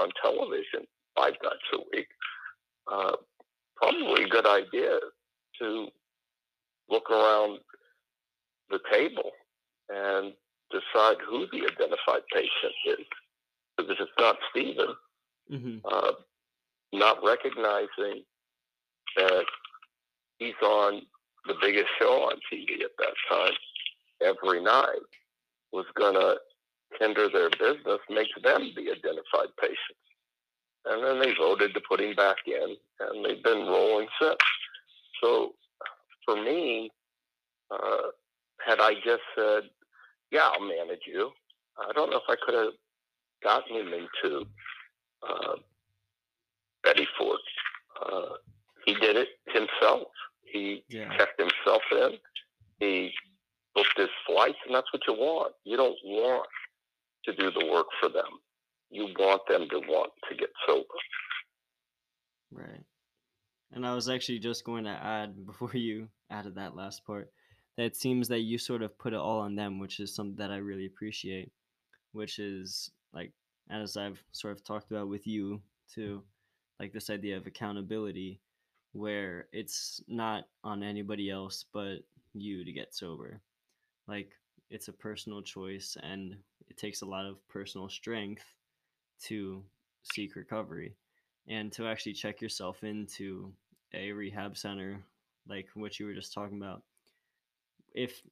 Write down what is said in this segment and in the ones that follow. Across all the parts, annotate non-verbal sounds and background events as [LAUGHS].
on television five nights a week. Uh, probably a good idea to look around the table and decide who the identified patient is. Because if it's not Stephen, hmm uh, not recognizing that he's on the biggest show on TV at that time every night was going to hinder their business, makes them the identified patients. And then they voted to put him back in, and they've been rolling since. So for me, uh, had I just said, yeah, I'll manage you, I don't know if I could have gotten him into uh, Betty Ford. Uh, he did it himself. He Yeah. checked himself in. He booked his flights, and that's what you want. You don't want to do the work for them. You want them to want to get sober. Right. And I was actually just going to add [LAUGHS] before you added that last part that it seems that you sort of put it all on them, which is something that I really appreciate, which is like as I've sort of talked about with you too, like this idea of accountability where it's not on anybody else but you to get sober. Like it's a personal choice and takes a lot of personal strength to seek recovery and to actually check yourself into a rehab center like what you were just talking about. If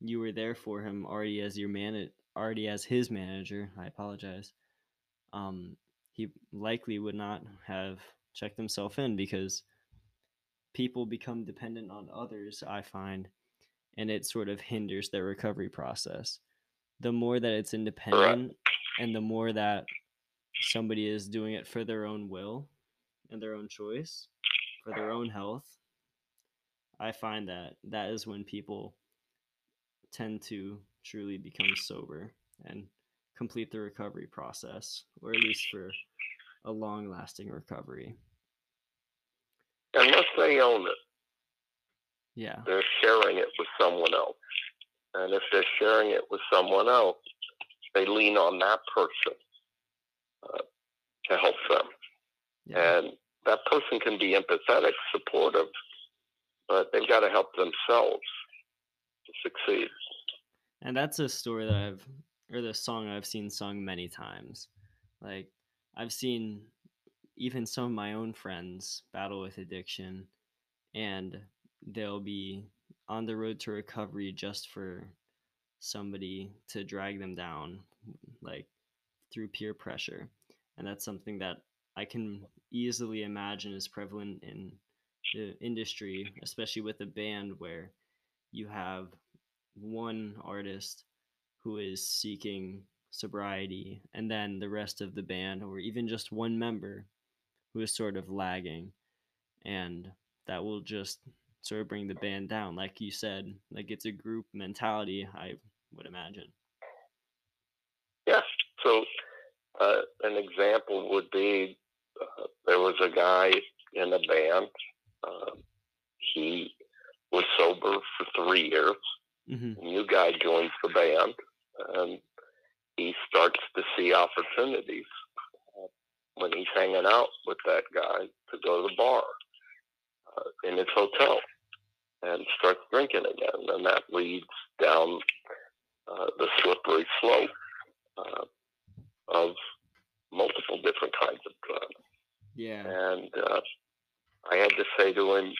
you were there for him already as your man already as his manager i apologize um he likely would not have checked himself in because people become dependent on others i find and it sort of hinders their recovery process the more that it's independent and the more that somebody is doing it for their own will and their own choice for their own health i find that that is when people tend to truly become sober and complete the recovery process or at least for a long lasting recovery. Unless they own it, yeah. They're sharing it with someone else. And if they're sharing it with someone else, they lean on that person uh, to help them. yeah And that person can be empathetic, supportive, but they've got to help themselves to succeed. And that's a story that I've, or the song I've seen sung many times. Like, I've seen even some of my own friends battle with addiction, and they'll be on the road to recovery just for somebody to drag them down, like through peer pressure. And that's something that I can easily imagine is prevalent in the industry, especially with a band where you have one artist who is seeking sobriety and then the rest of the band or even just one member who is sort of lagging and that will just sort of bring the band down like you said like it's a group mentality i would imagine Yeah. So, uh, an example would be uh, there was a guy in a band. Um, he was sober for three years. hmm new guy joins the band, and he starts to see opportunities uh, when he's hanging out with that guy to go to the bar uh, in his hotel and starts drinking again. And that leads down uh, the slippery slope uh, of multiple different kinds of drugs. yeah And uh, I had to say to him,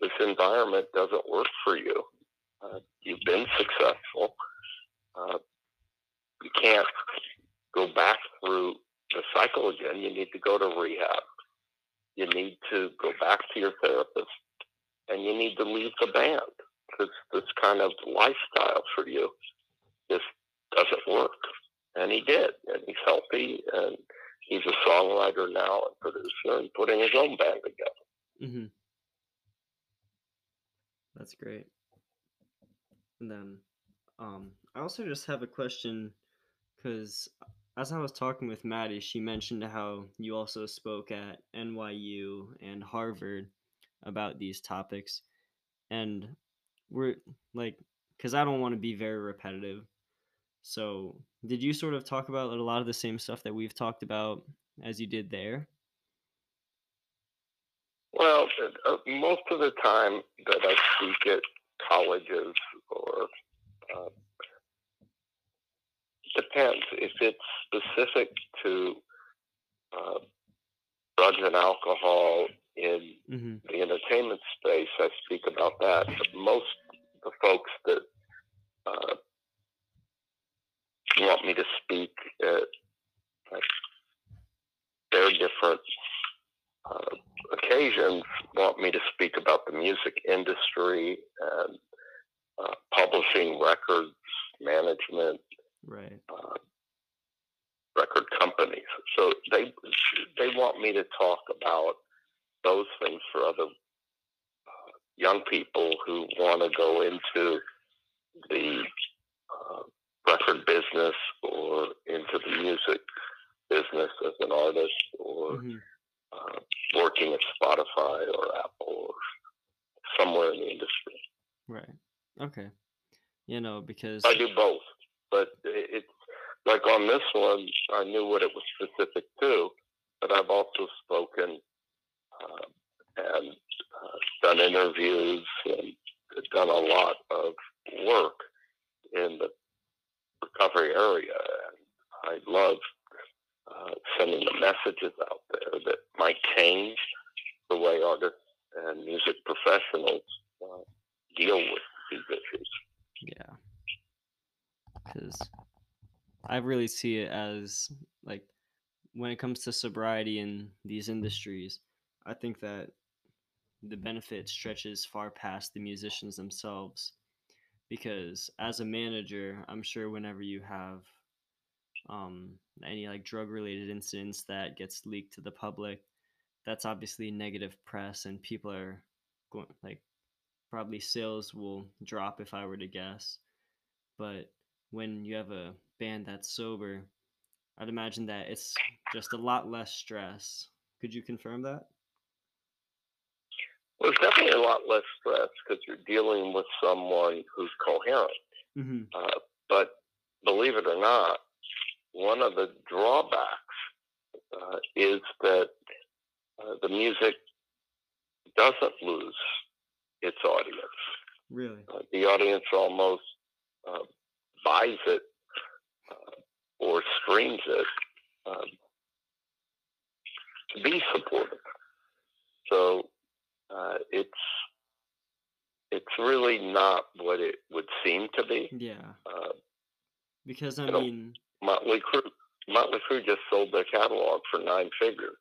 this environment doesn't work for you. Uh, you've been successful. Uh, you can't go back through the cycle again. You need to go to rehab. You need to go back to your therapist. And you need to leave the band because this kind of lifestyle for you just doesn't work. And he did. And he's healthy. And he's a songwriter now and producer and putting his own band together. hmm That's great. And then um, I also just have a question because as I was talking with Maddie, she mentioned how you also spoke at NYU and Harvard about these topics. And we're like, because I don't want to be very repetitive, So, did you sort of talk about a lot of the same stuff that we've talked about as you did there? Well, uh, most of the time that I speak at colleges or uh, depends if it's specific to uh, drugs and alcohol in hmm the entertainment space. I speak about that. But most the folks that uh, want me to speak at like, their different uh, occasions want me to speak about the music industry and uh, publishing records management Right. uh, record companies. So they they want me to talk about those things for other uh, young people who want to go into the uh, record business or into the music business as an artist or hmm uh, working at Spotify or Apple or somewhere in the industry. Right. Okay. You know, because I do both, but it- it's like on this one, I knew what it was specific to, but I've also spoken uh, and uh, done interviews and done a lot of work in the recovery area. And I love uh, sending the messages out there that might change the way artists and music professionals uh, deal with these issues. yeah, because I really see it as like when it comes to sobriety in these industries, I think that the benefit stretches far past the musicians themselves because as a manager, I'm sure whenever you have um, any like drug related incidents that gets leaked to the public, that's obviously negative press and people are going like probably sales will drop if I were to guess. But when you have a band that's sober, I'd imagine that it's just a lot less stress. Could you confirm that? Well, it's definitely a lot less stress because you're dealing with someone who's coherent. Mm-hmm. Uh, but believe it or not, one of the drawbacks uh, is that uh, the music doesn't lose its audience. Really? Uh, the audience almost uh, buys it uh, or streams it um, to be supportive. So uh, it's it's really not what it would seem to be. Yeah. Uh, Because I You know, mean, Motley Crue, Motley Crue just sold their catalog for nine figures.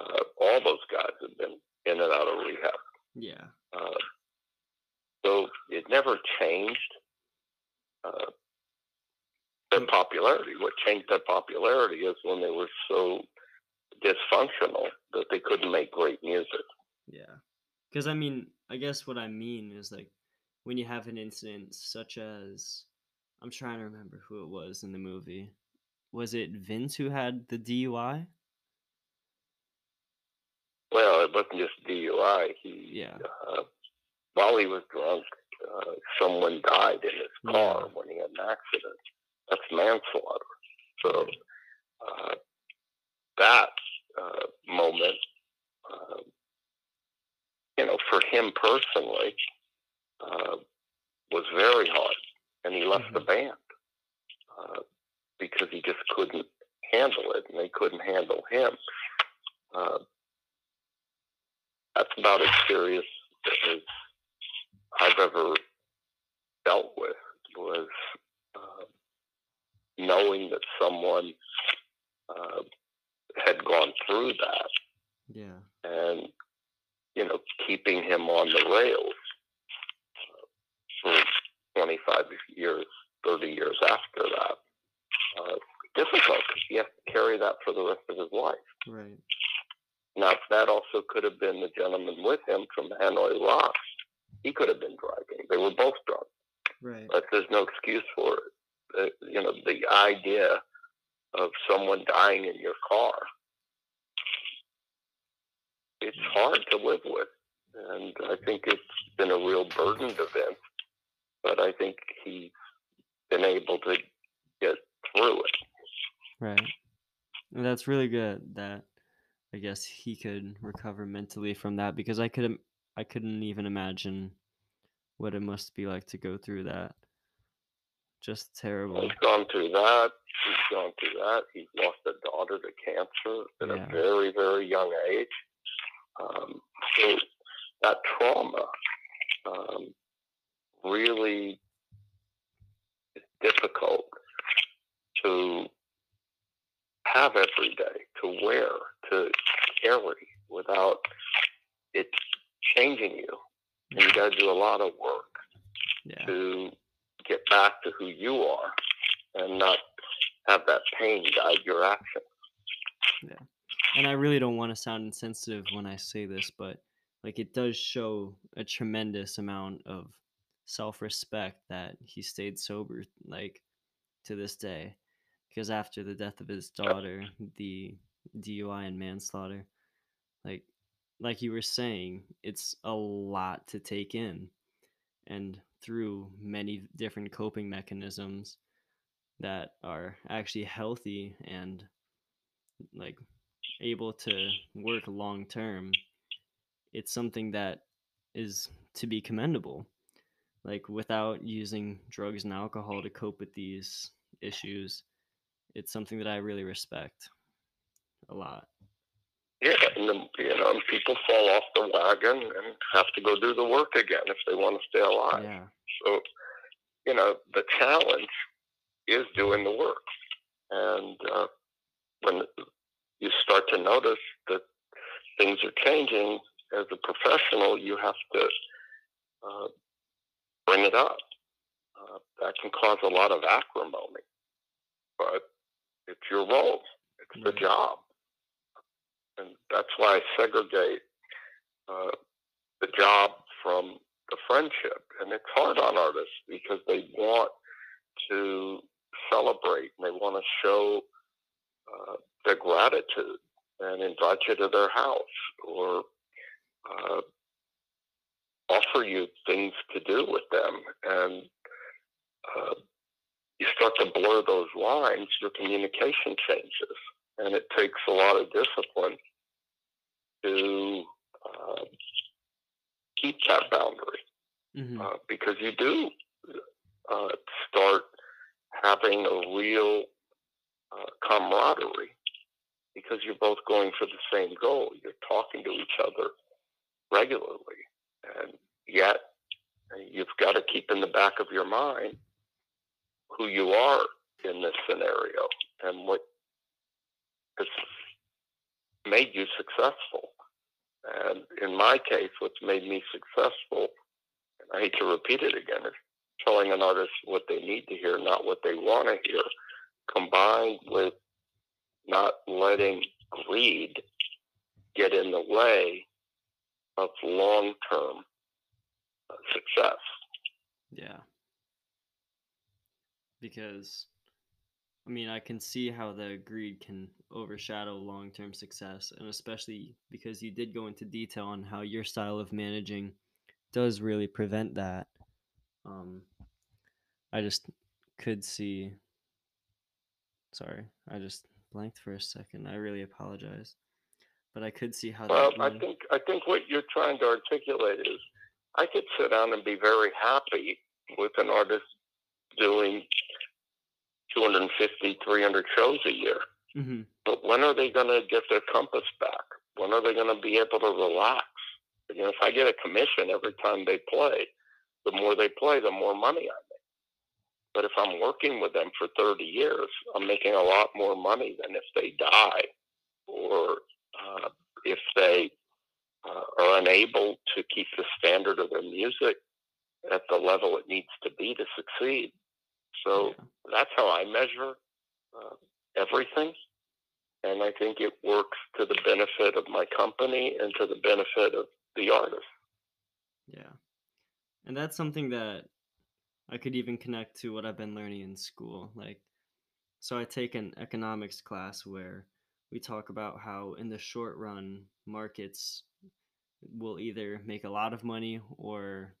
Uh, all those guys have been in and out of rehab. yeah. Uh, so it never changed uh, their popularity. What changed their popularity is when they were so dysfunctional that they couldn't make great music. Yeah. Because I mean, I guess what I mean is like when you have an incident such as I'm trying to remember who it was in the movie. Was it Vince who had the DUI? Well, it wasn't just DUI. He, Yeah. uh, while he was drunk, uh, someone died in his car Yeah. when he had an accident. That's manslaughter. So uh, that uh, moment, uh, you know, for him personally, uh, was very hard, and he left the band uh, because he just couldn't handle it, and they couldn't handle him. Uh, that's about as serious as I've ever dealt with was uh, knowing that someone uh, had gone through that Yeah. and you know keeping him on the rails for 25 years 30 years after that uh, difficult because he has to carry that for the rest of his life Right. now that also could have been the gentleman with him from Hanoi Rocks he could have been driving they were both drunk Right. but there's no excuse for it. Uh, you know, the idea of someone dying in your car, it's hard to live with. And I think it's been a real burden to Vince. But I think he's been able to get through it. Right. That's really good that I guess he could recover mentally from that because I couldn't I couldn't even imagine what it must be like to go through that. Just terrible. He's gone through that. He's gone through that. He's lost a daughter to cancer at Yeah. a very, very young age. Um, so that trauma um, really is difficult to have every day, to wear, to carry without it changing you. And you got to do a lot of work Yeah. to get back to who you are and not have that pain guide your action. And I really don't want to sound insensitive when I say this, but like it does show a tremendous amount of self-respect that he stayed sober like to this day because after the death of his daughter, the DUI and manslaughter, like like you were saying, it's a lot to take in and through many different coping mechanisms that are actually healthy and like able to work long term, it's something that is to be commendable. Like without using drugs and alcohol to cope with these issues, it's something that I really respect a lot. Yeah, and then, you know, people fall off the wagon and have to go do the work again if they want to stay alive. Yeah. So, you know, the challenge is doing the work. And uh, when you start to notice that things are changing as a professional, you have to uh, bring it up. Uh, that can cause a lot of acrimony, but it's your role, it's the job. And that's why I segregate uh, the job from the friendship. And it's hard on artists because they want to celebrate and they want to show uh, their gratitude and invite you to their house or uh, offer you things to do with them. And uh, you start to blur those lines, your communication changes. And it takes a lot of discipline to uh, keep that boundary hmm uh, because you do uh, start having a real uh, camaraderie because you're both going for the same goal. You're talking to each other regularly, and yet you've got to keep in the back of your mind who you are in this scenario and what has made you successful. And in my case, what's made me successful, and I hate to repeat it again, is telling an artist what they need to hear, not what they want to hear, combined with not letting greed get in the way of long term success. Yeah. Because, I mean, I can see how the greed can overshadow long term success, and especially because you did go into detail on how your style of managing does really prevent that. Um, I just could see. Sorry, I just blanked for a second. I really apologize. But I could see how Well, that. I think I think what you're trying to articulate is I could sit down and be very happy with an artist doing 250, 300 shows a year. Mhm, But when are they going to get their compass back? When are they going to be able to relax? You know, if I get a commission every time they play, the more they play, the more money I. But if I'm working with them for 30 years, I'm making a lot more money than if they die or uh, if they uh, are unable to keep the standard of their music at the level it needs to be to succeed. So that's how I measure uh, everything. And I think it works to the benefit of my company and to the benefit of the artist. Yeah. And that's something that I could even connect to what I've been learning in school. Like, so I take an economics class where we talk about how, in the short run, markets will either make a lot of money or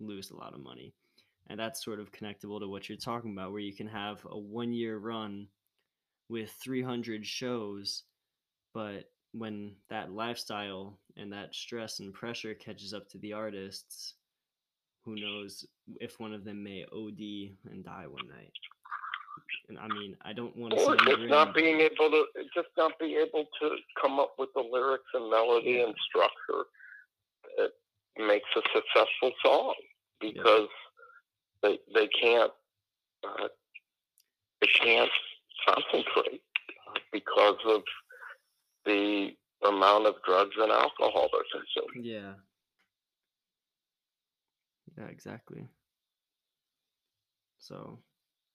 lose a lot of money. and that's sort of connectable to what you're talking about where you can have a one year run with 300 shows but when that lifestyle and that stress and pressure catches up to the artists who knows if one of them may od and die one night and i mean i don't want to or just grim, not being able to just not be able to come up with the lyrics and melody Yeah. and structure that makes a successful song because they they can't uh, they can't concentrate uh, because of the amount of drugs and alcohol they're consuming. Yeah. Yeah, exactly. So,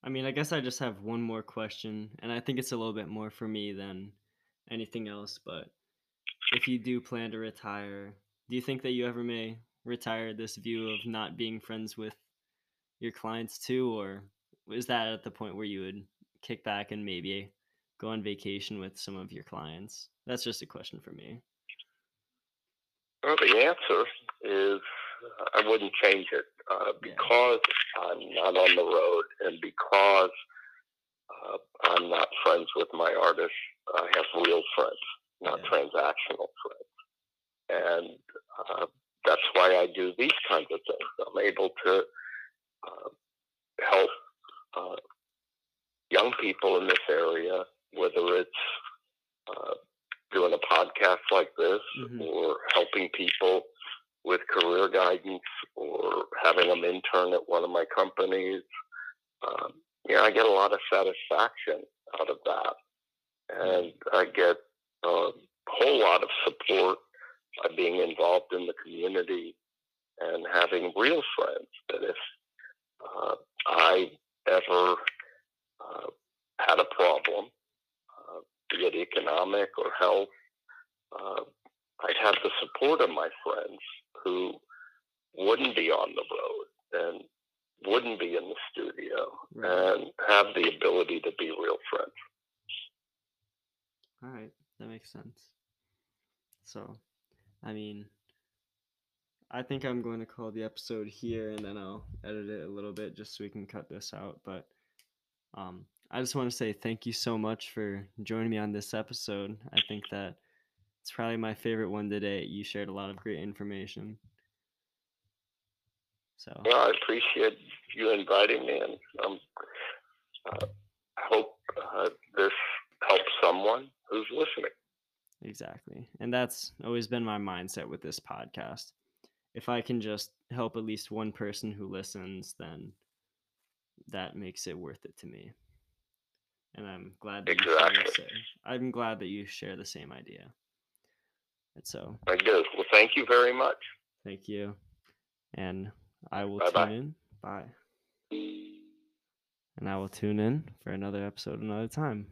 I mean, I guess I just have one more question, and I think it's a little bit more for me than anything else. But if you do plan to retire, do you think that you ever may retire this view of not being friends with your clients too, or is that at the point where you would kick back and maybe go on vacation with some of your clients? That's just a question for me. Well, the answer is I wouldn't change it uh, Yeah. because I'm not on the road and because uh, I'm not friends with my artists. I have real friends, not Yeah. transactional friends, and uh, that's why I do these kinds of things. I'm able to uh, help uh, young people in this area, whether it's uh, doing a podcast like this Mhm. or helping people with career guidance or having them intern at one of my companies. Um, yeah, I get a lot of satisfaction out of that. And I get a whole lot of support by being involved in the community and having real friends that if uh, I ever uh, had a problem, uh, be it economic or health, uh, I'd have the support of my friends who wouldn't be on the road and wouldn't be in the studio Right. and have the ability to be real friends. All right, that makes sense. So, I mean, I think I'm going to call the episode here and then I'll edit it a little bit just so we can cut this out. But um, I just want to say thank you so much for joining me on this episode. I think that it's probably my favorite one today. You shared a lot of great information. So, Well, I appreciate you inviting me, and um, uh, I hope uh, this helps someone who's listening. Exactly. And that's always been my mindset with this podcast. If I can just help at least one person who listens, then that makes it worth it to me. And I'm glad that you share. I'm glad that you share the same idea. And so, I do. Well, thank you very much. thank you. And I will Bye-bye. tune in. Bye. And I will tune in for another episode another time.